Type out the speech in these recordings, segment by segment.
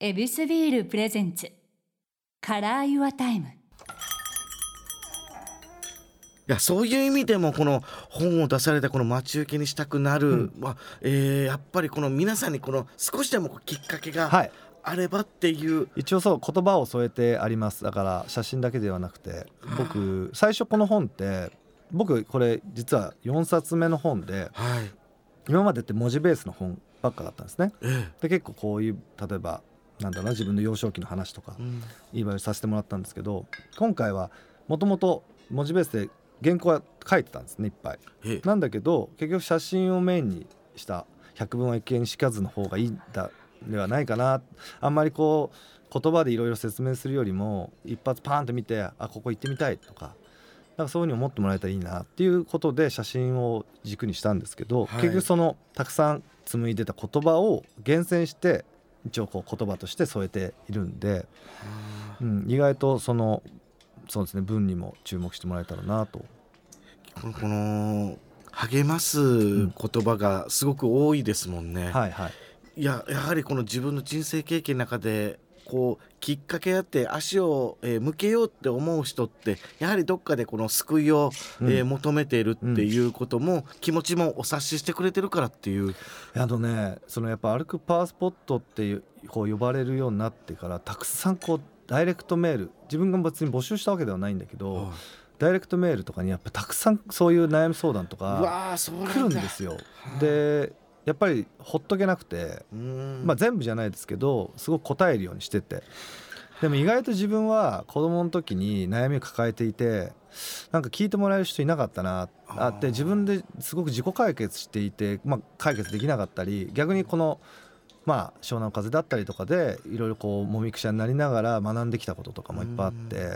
ヱビスビール presents。 Color Your Time。いやそういう意味でもこの本を出されたこの待ち受けにしたくなる、うん。まあえーやっぱりこの皆さんにこの少しでもきっかけがはいあればっていう、一応そう言葉を添えてあります。だから写真だけではなくて僕最初この本って僕これ実は4冊目の本ではい。今までって文字ベースの本ばっかだったんですね。え。で結構こういう例えばなんだろうな自分の幼少期の話とかいい場合させてもらったんですけど今回はもともと文字ベースで原稿は書いてたんですねいっぱい。ええ。なんだけど結局写真をメインにした百聞は一見にしかずの方がいいんだではないかな。あんまりこう言葉でいろいろ説明するよりも一発パーンと見てあここ行ってみたいとかなんかそういうふうに思ってもらえたらいいなっていうことで写真を軸にしたんですけど、はい。結局そのたくさん紡いでた言葉を厳選して一応こう言葉として添えているんで、うん、意外とそのそうですね文にも注目してもらえたらなと。このこの励ます言葉がすごく多いですもんね、はいはい。いややはりこの自分の人生経験の中でこうきっかけあって足を、えー向けようって思う人ってやはりどっかでこの救いを、うん。えー求めているっていうことも、気持ちもお察ししてくれてるからっていう。あのねそのやっぱ歩くパワースポットっていうこう呼ばれるようになってからたくさんこうダイレクトメール自分が別に募集したわけではないんだけど、ダイレクトメールとかにやっぱたくさんそういう悩み相談とうか来るんですよ。でやっぱりほっとけなくて、まあ、全部じゃないですけどすごく答えるようにしてて。でも意外と自分は子供の時に悩みを抱えていてなんか聞いてもらえる人いなかったな。あって自分ですごく自己解決していて、まあ、解決できなかったり逆にこのまあ湘南の風だったりとかでいろいろこうもみくちゃになりながら学んできたこととかもいっぱいあって。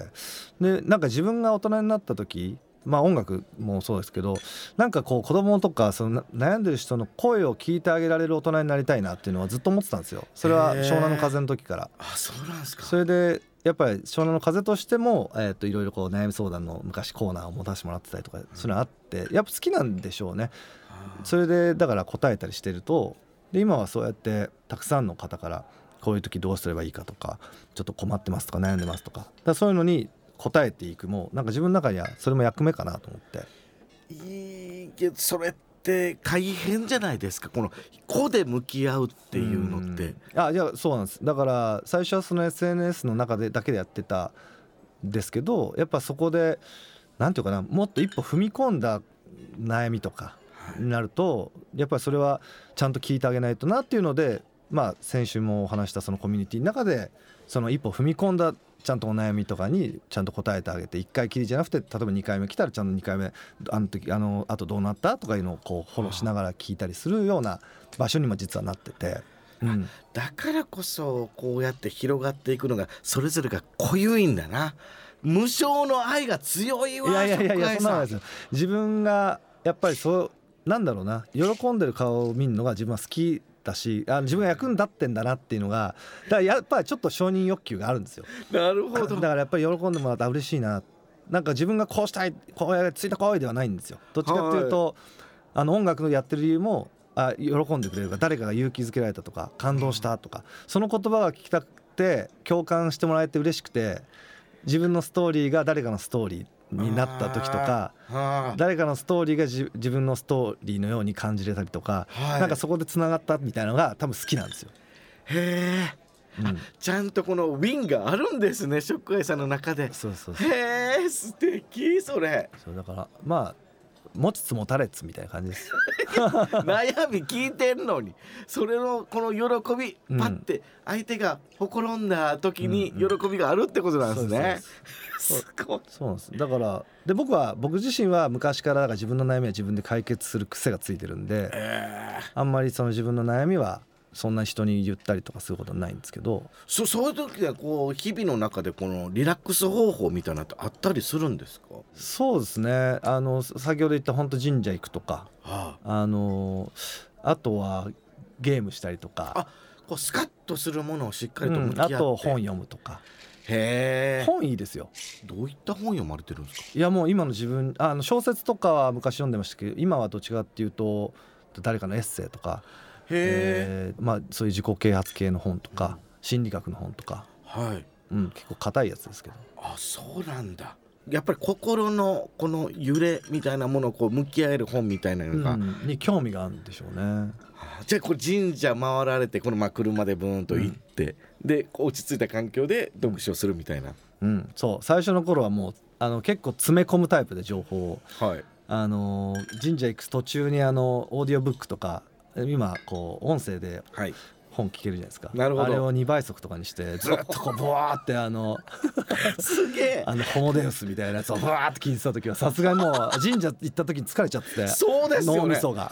でなんか自分が大人になった時まあ音楽もそうですけどなんかこう子供とかそのな悩んでる人の声を聞いてあげられる大人になりたいなっていうのはずっと思ってたんですよ。それは湘南の風の時から。あそうなんですか。それでやっぱり湘南の風としてもえーといろいろこう悩み相談の昔コーナーを持たせてもらってたりとかそういうのあってやっぱ好きなんでしょうね。それでだから答えたりしてるとで今はそうやってたくさんの方からこういう時どうすればいいかとかちょっと困ってますとか悩んでますとかだそういうのに答えていく。もうなんか自分の中にはそれも役目かなと思って。いいけどそれって大変じゃないですか？この個で向き合うっていうのって。ん。あいやそうなんです。だから最初はその SNS の中でだけでやってたんですけどやっぱそこでなんていうかなもっと一歩踏み込んだ悩みとかになるとやっぱりそれはちゃんと聞いてあげないとなっていうのでまあ先週もお話したそのコミュニティの中でその一歩踏み込んだちゃんとお悩みとかにちゃんと答えてあげて1回きりじゃなくて例えば2回目来たらちゃんと2回目あの時あのあとどうなったとかいうのをこうフォローしながら聞いたりするような場所にも実はなってて。うん、だからこそこうやって広がっていくのがそれぞれが濃ゆいんだな。無償の愛が強いわいやいやいやそんなですよ。自分がやっぱりそうなんだろうな。喜んでる顔を見るのが自分は好きだしあ自分が役に立ってんだなっていうのがだからやっぱりちょっと承認欲求があるんですよ。なるほど。だからやっぱり喜んでもらったら嬉しいな。なんか自分がこうしたいこうやついたこいではないんですよ。どっちかっていうと、あの音楽のやってる理由もあ喜んでくれるか誰かが勇気づけられたとか感動したとかその言葉が聞きたくて共感してもらえて嬉しくて自分のストーリーが誰かのストーリーになった時とかは誰かのストーリーがじ自分のストーリーのように感じれたりとか、はい。なんかそこでつながったみたいなのが多分好きなんですよ。あへえうん、ちゃんとこのウィンがあるんですねショックアイさんの中で。そうそうそう。へえ素敵それ。そうだからまあ持ちつ持たれつみたいな感じです。悩み聞いてんのに。それのこの喜びうん。パッて相手がほころんだ時に喜びがあるってことなんですね。すごい。そうなんです。だからで僕は僕自身は昔からだから自分の悩みは自分で解決する癖がついてるんでえー。あんまりその自分の悩みはそんな人に言ったりとかすることはないんですけど。そそういう時はこう日々の中でこのリラックス方法みたいなのってあったりするんですか？そうですね。あの先ほど言った本当神社行くとか。はあ。のあとはゲームしたりとか。あこうスカッとするものをしっかりとうん向き合って、あと本読むとか。へえ。本いいですよ。どういった本読まれてるんですか？いやもう今の自分あの小説とかは昔読んでましたけど今はどっちかっていうと誰かのエッセイとか、へえーまあ、そういう自己啓発系の本とか心理学の本とか、はい。うん、結構硬いやつですけど。あそうなんだ。やっぱり心のこの揺れみたいなものをこう向き合える本みたいなのが、うんに興味があるんでしょうね。じゃあこれ神社回られてこのまあ車でブーンと行って、でこう落ち着いた環境で読書するみたいな、うんそう。最初の頃はもうあの結構詰め込むタイプで情報を。はい。あの神社行く途中にあのオーディオブックとか今こう音声ではい。本聞けるじゃないですか。なるほど。あれを2倍速とかにしてずっとこうブワーってあの すげえ。あのホモデウスみたいなやつをブワーって聞いてた時はさすがにもう神社行った時に疲れちゃってそうですよね。脳みそが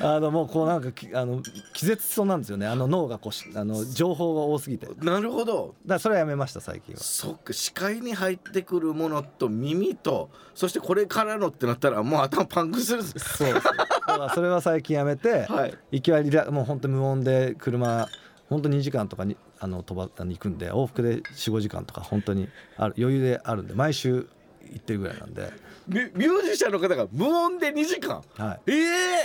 あのもうこうなんかきあの気絶しそうなんですよね。あの脳がこうしあの情報が多すぎて。だかなるほど。らそれはやめました最近は。そっか視界に入ってくるものと耳とそしてこれからのってなったらもう頭パンクするそうですだからそれは最近やめて、はい。行きはリラもう本当無音で車本当に2時間とかにあの飛ばあの行くんで往復で45時間とか本当にある余裕であるんで毎週行ってるぐらいなんで、ミュージシャンの方が無音で2時間。はい、え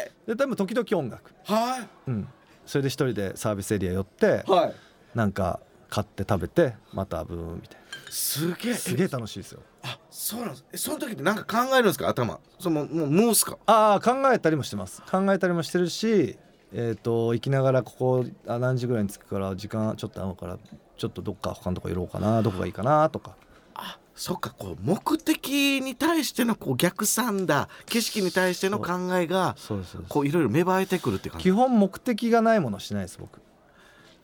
え。で多分時々音楽、はい。うん、それで一人でサービスエリア寄ってはい。なんか買って食べてまたブーンみたいすげえ。なすげえ楽しいですよ。あそうなんです。えその時ってなんか考えるんですか？頭。そのもうムースか？ああ考えたりもしてます。考えたりもしてるしえー、と行きながらここあ何時ぐらいに着くから時間ちょっと合うからちょっとどっか他のとこ寄ろうかなどこがいいかなとか。あそっかこう目的に対してのこう逆算だ景色に対しての考えがこういろいろ芽生えてくるって感じ。基本目的がないものしないです僕。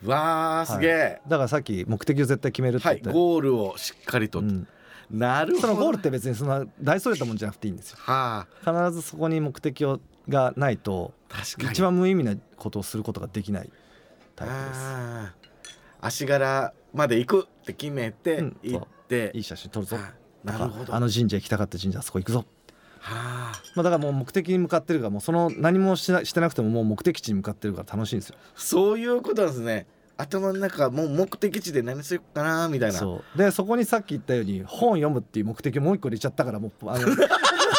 わあすげえ、だからさっき目的を絶対決めるってはい言って、ゴールをしっかりと、うん。なるほど。そのゴールって別にそんな大それたもんじゃなくていいんですよ。はあ。必ずそこに目的をがないと確かに。一番無意味なことをすることができないタイプです。足柄まで行くって決めてうん。行って、いい写真撮るぞ。あなるほど。あの神社行きたかった神社あそこ行くぞ。はあ。まあだからもう目的に向かってるからもうその何もしなしてなくてももう目的地に向かってるから楽しいんですよ。そういうことなんですね。頭の中もう目的地で何するかなみたいな。そう。でそこにさっき言ったように本読むっていう目的をもう一個入れちゃったからもうあの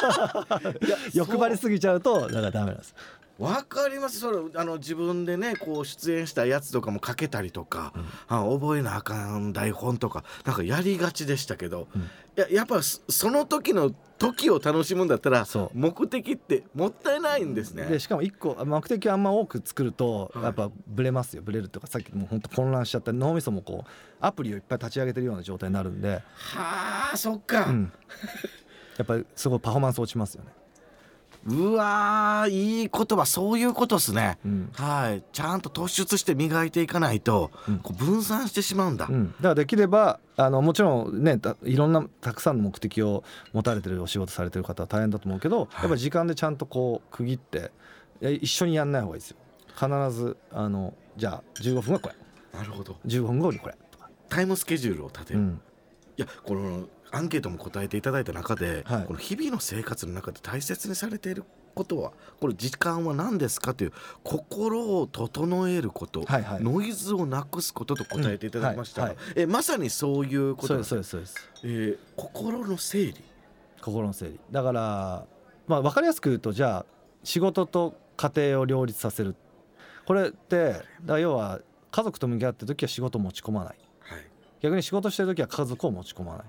欲張りすぎちゃうとだからダメなんですわかります。それあの自分でねこう出演したやつとかも書けたりとか、あ覚えなあかん台本とかなんかやりがちでしたけど、うん。いややっぱそその時の時を楽しむんだったら目的ってもったいないんですね。でしかも一個目的をあんま多く作るとはい。やっぱブレますよ。ブレるとかさっきもう本当混乱しちゃった脳みそもこうアプリをいっぱい立ち上げてるような状態になるんで、はあそっか、うん、やっぱりすごいパフォーマンス落ちますよね。うわーいい言葉そういうことですね。うん。はい。ちゃんと突出して磨いていかないと、うん。こう分散してしまうんだ。うん、だからできればあのもちろんねたいろんなたくさんの目的を持たれてるお仕事されてる方は大変だと思うけど、はい。やっぱ時間でちゃんとこう区切って一緒にやんない方がいいですよ。必ずあのじゃあ15分はこれ。なるほど。15分後にこれ。とか、タイムスケジュールを立てる。うん、いやこのアンケートも答えていただいた中で、はい。この日々の生活の中で大切にされていることはこれ時間は何ですか？という心を整えること、はいはい。ノイズをなくすことと答えていただきました。が、うんはい。えまさにそういうことです。そうですそうですえー心の整理。心の整理。だからまあ分かりやすく言うとじゃあ仕事と家庭を両立させる。これってだ要は家族と向き合ってる時は仕事を持ち込まない。はい。逆に仕事してる時は家族を持ち込まない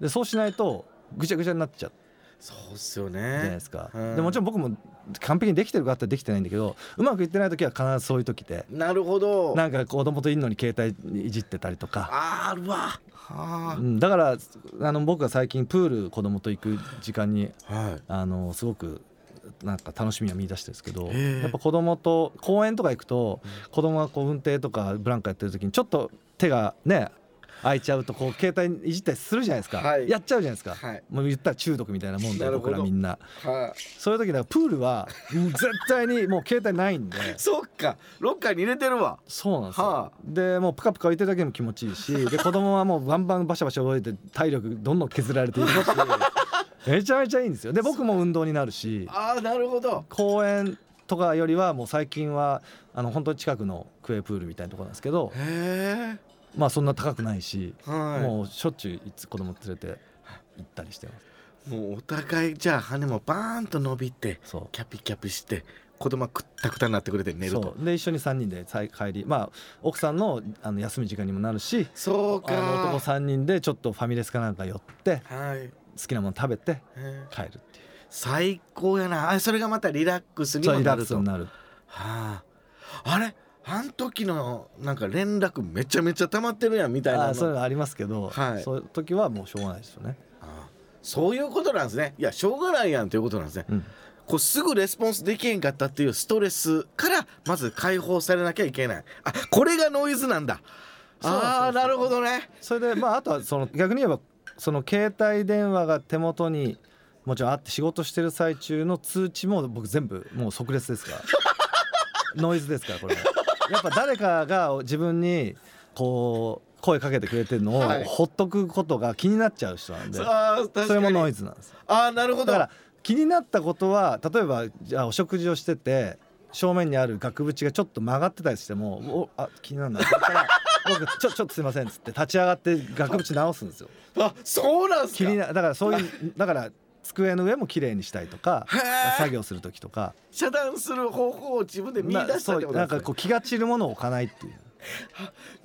でそうしないとぐちゃぐちゃになっちゃう。そうっすよじゃないでねすか、うん。でもちろん僕も完璧にできてるかってできてないんだけどうまくいってない時は必ずそういう時で。なるほど。なんか子供といるのに携帯いじってたりとか、あーうわ。はうん、だからあの僕が最近プール子供と行く時間にあはい。あのすごくなんか楽しみを見出してるんですけどやっぱ子供と公園とか行くと子供がこう運転とかブランコやってる時にちょっと手がね開いちゃうとこう携帯いじったりするじゃないですか、はい。やっちゃうじゃないですか、はい。もう言ったら中毒みたいなもんだよなるほど。僕らみんな。はそういう時だからプールはもう絶対にもう携帯ないんで。い そっか。ロッカーに入れてるわ。そうなんですよ、はあでもうプカプカ浮いてるだけでも気持ちいいしで子供はもうバンバンバシャバシャ泳いで体力どんどん削られていくし めちゃめちゃいいんですよ。で僕も運動になるし。ああなるほど。公園とかよりはもう最近はあの本当に近くのクエプールみたいなところなんですけどまあそんな高くないし、はい。もうしょっちゅういつ子供連れて行ったりしてます。もうお互いじゃあ羽もバーンと伸びてキャピキャピして子供はくったくたになってくれて寝ると。で一緒に3人で帰りまあ奥さんのあの休み時間にもなるしそうか。あの男3人でちょっとファミレスかなんか寄ってはい。好きなもの食べてえー帰るっていう。最高やな。あそれがまたリラックスにそうリラッもなるとクスになる。はあ。あれ？あん時のなんか連絡めちゃめちゃ溜まってるやんみたいなそういうのありますけど、はい。そういう時はもうしょうがないですよね、ああ。そういうことなんですね。いやしょうがないやんということなんですね。うん、こうすぐレスポンスできへんかったっていうストレスからまず解放されなきゃいけない。あこれがノイズなんだ。ああなるほどね。それでまああとはその逆に言えばその携帯電話が手元にもちろんあって仕事してる最中の通知も僕全部もう即列ですから。ノイズですからこれはやっぱ誰かが自分にこう声かけてくれてるのをはい。ほっとくことが気になっちゃう人なんで、それもノイズなんですああなるほど。だから気になったことは例えばじゃあお食事をしてて正面にある額縁がちょっと曲がってたりしても「おあ気になるな」って言ったら 僕ちょ「ちょっとすいません」っつって立ち上がって額縁直すんですよ。あそうなんすか。気になだからそういうだから机の上も綺麗にしたいとか作業する時とか。遮断する方法を自分で見出したってことですね。なんかこう気が散るものを置かないっていう。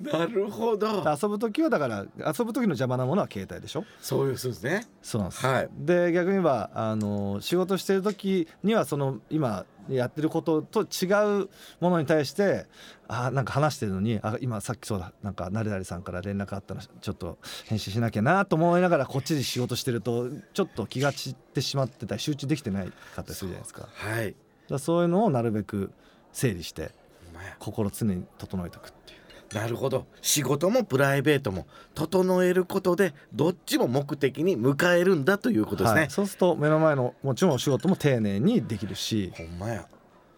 なるほど。遊ぶ時はだから遊ぶ時の邪魔なものは携帯でしょ？そういうそうですね。そうなんです、はい。で逆に言えばあの仕事してる時にはその今やってることと違うものに対してあなんか話してるのにあ今さっきそうだなんか誰々さんから連絡あったのちょっと返信しなきゃなと思いながらこっちで仕事してるとちょっと気が散ってしまってたり集中できてないかったりするじゃないですか。はい。らそういうのをなるべく整理して心常に整えておくなるほど。仕事もプライベートも整えることでどっちも目的に迎えるんだということですね、はい、そうすると目の前のもちろんお仕事も丁寧にできるしほんまや。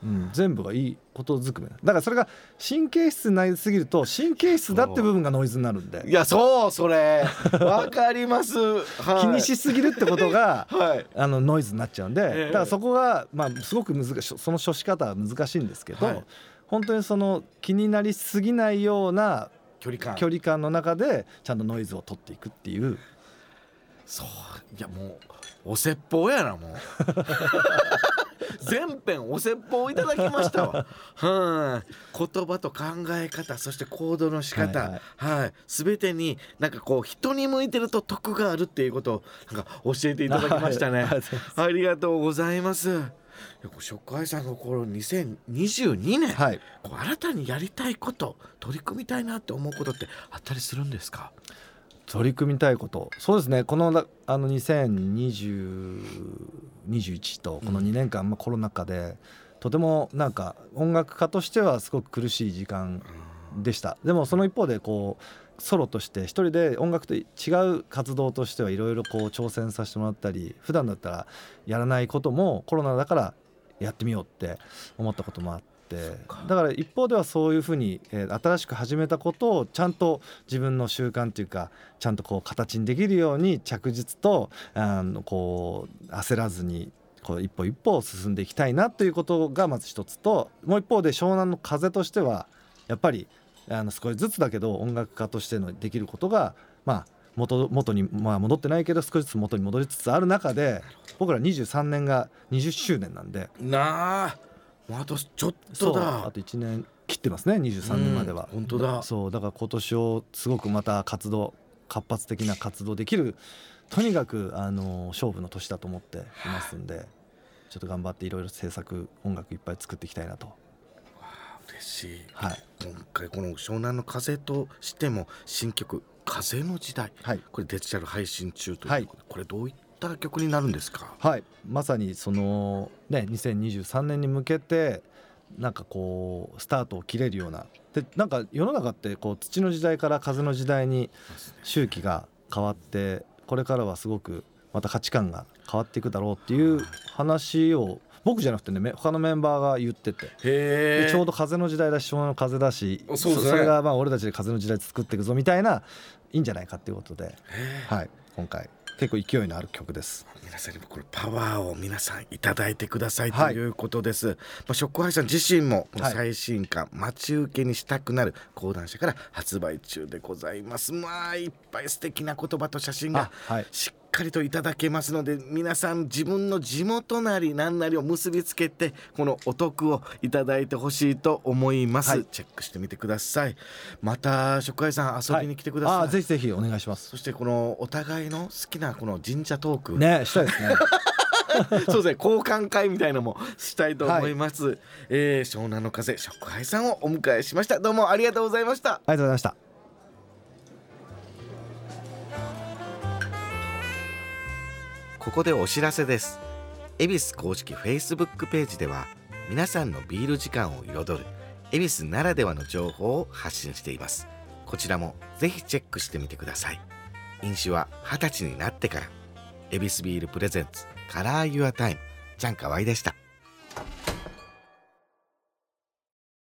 うん、全部がいいことずくめ。だからそれが神経質になりすぎると神経質だって部分がノイズになるんで。いやそうそれ。わかります、はい、気にしすぎるってことが はい。あのノイズになっちゃうんで、ええ。だからそこが、まあ、すごく難しいその処し方は難しいんですけど、はい本当にその気になりすぎないような距離感。距離感の中でちゃんとノイズを取っていくっていう。そう。いやもうお説法やなもう。全編お説法いただきましたわ。はい。言葉と考え方そして行動の仕方。ははい。い、全てになんかこう人に向いてると得があるっていうことをなんか教えていただきましたね。はい。ありがとうございます初回さんの頃2022年、はい。こう新たにやりたいこと取り組みたいなって思うことってあったりするんですか？取り組みたいこと。そうですね。このだあの202021とこの2年間、まあ、コロナ禍でとてもなんか音楽家としてはすごく苦しい時間でした。でもその一方でこうソロとして一人で音楽と違う活動としてはいろいろこう挑戦させてもらったり普段だったらやらないこともコロナだからやってみようって思ったこともあって。だから一方ではそういうふうに、えー新しく始めたことをちゃんと自分の習慣というかちゃんとこう形にできるように着実とあのこう焦らずにこう一歩一歩進んでいきたいなということがまず一つともう一方で湘南の風としてはやっぱりあの少しずつだけど音楽家としてのできることがまあ元元に、まあ、戻ってないけど少しずつ元に戻りつつある中で僕ら23年が20周年なんで。なあもうあとちょっとだ。あと1年切ってますね23年までは、うん本当だ。そうだから今年をすごくまた活動活発的な活動できるとにかくあの勝負の年だと思っていますんでちょっと頑張っていろいろ制作音楽いっぱい作っていきたいなと嬉しいはい。今回この湘南の風としても新曲風の時代はい。これデジタル配信中ということで、これどういった曲になるんですか？はい、まさにそのね2023年に向けてなんかこうスタートを切れるような。でなんか世の中ってこう土の時代から風の時代に周期が変わってこれからはすごくまた価値観が変わっていくだろうっていう話を僕じゃなくてねめ他のメンバーが言ってて。でちょうど風の時代だし湘南の風だしそれがまあ俺たちで風の時代作っていくぞみたいないいんじゃないかっていうことで、はい、今回。結構勢いのある曲です。皆さんにもこれパワーを皆さんいただいてくださいとはい。いうことです、まあ、ショックハイさん自身も最新刊「待ち受けにしたくなる講談社」から発売中でございます。まあいっぱい素敵な言葉と写真がしっかりといただけますので皆さん自分の地元なり何なりを結びつけてこのお得をいただいてほしいと思います、はい。チェックしてみてください。また食会さん遊びに来てください、ああぜひぜひお願いします。そしてこのお互いの好きなこの神社トーク、ねしたいですね。そうですね。交換会みたいのもしたいと思います、えー湘南の風食杯さんをお迎えしました。どうもありがとうございました。ありがとうございましたここでお知らせです。恵比寿公式 Facebook ページでは皆さんのビール時間を彩る恵比寿ならではの情報を発信しています。こちらもぜひチェックしてみてください。飲酒は二十歳になってから。ヱビスビール presents Color Your Time ちゃんかわいでした。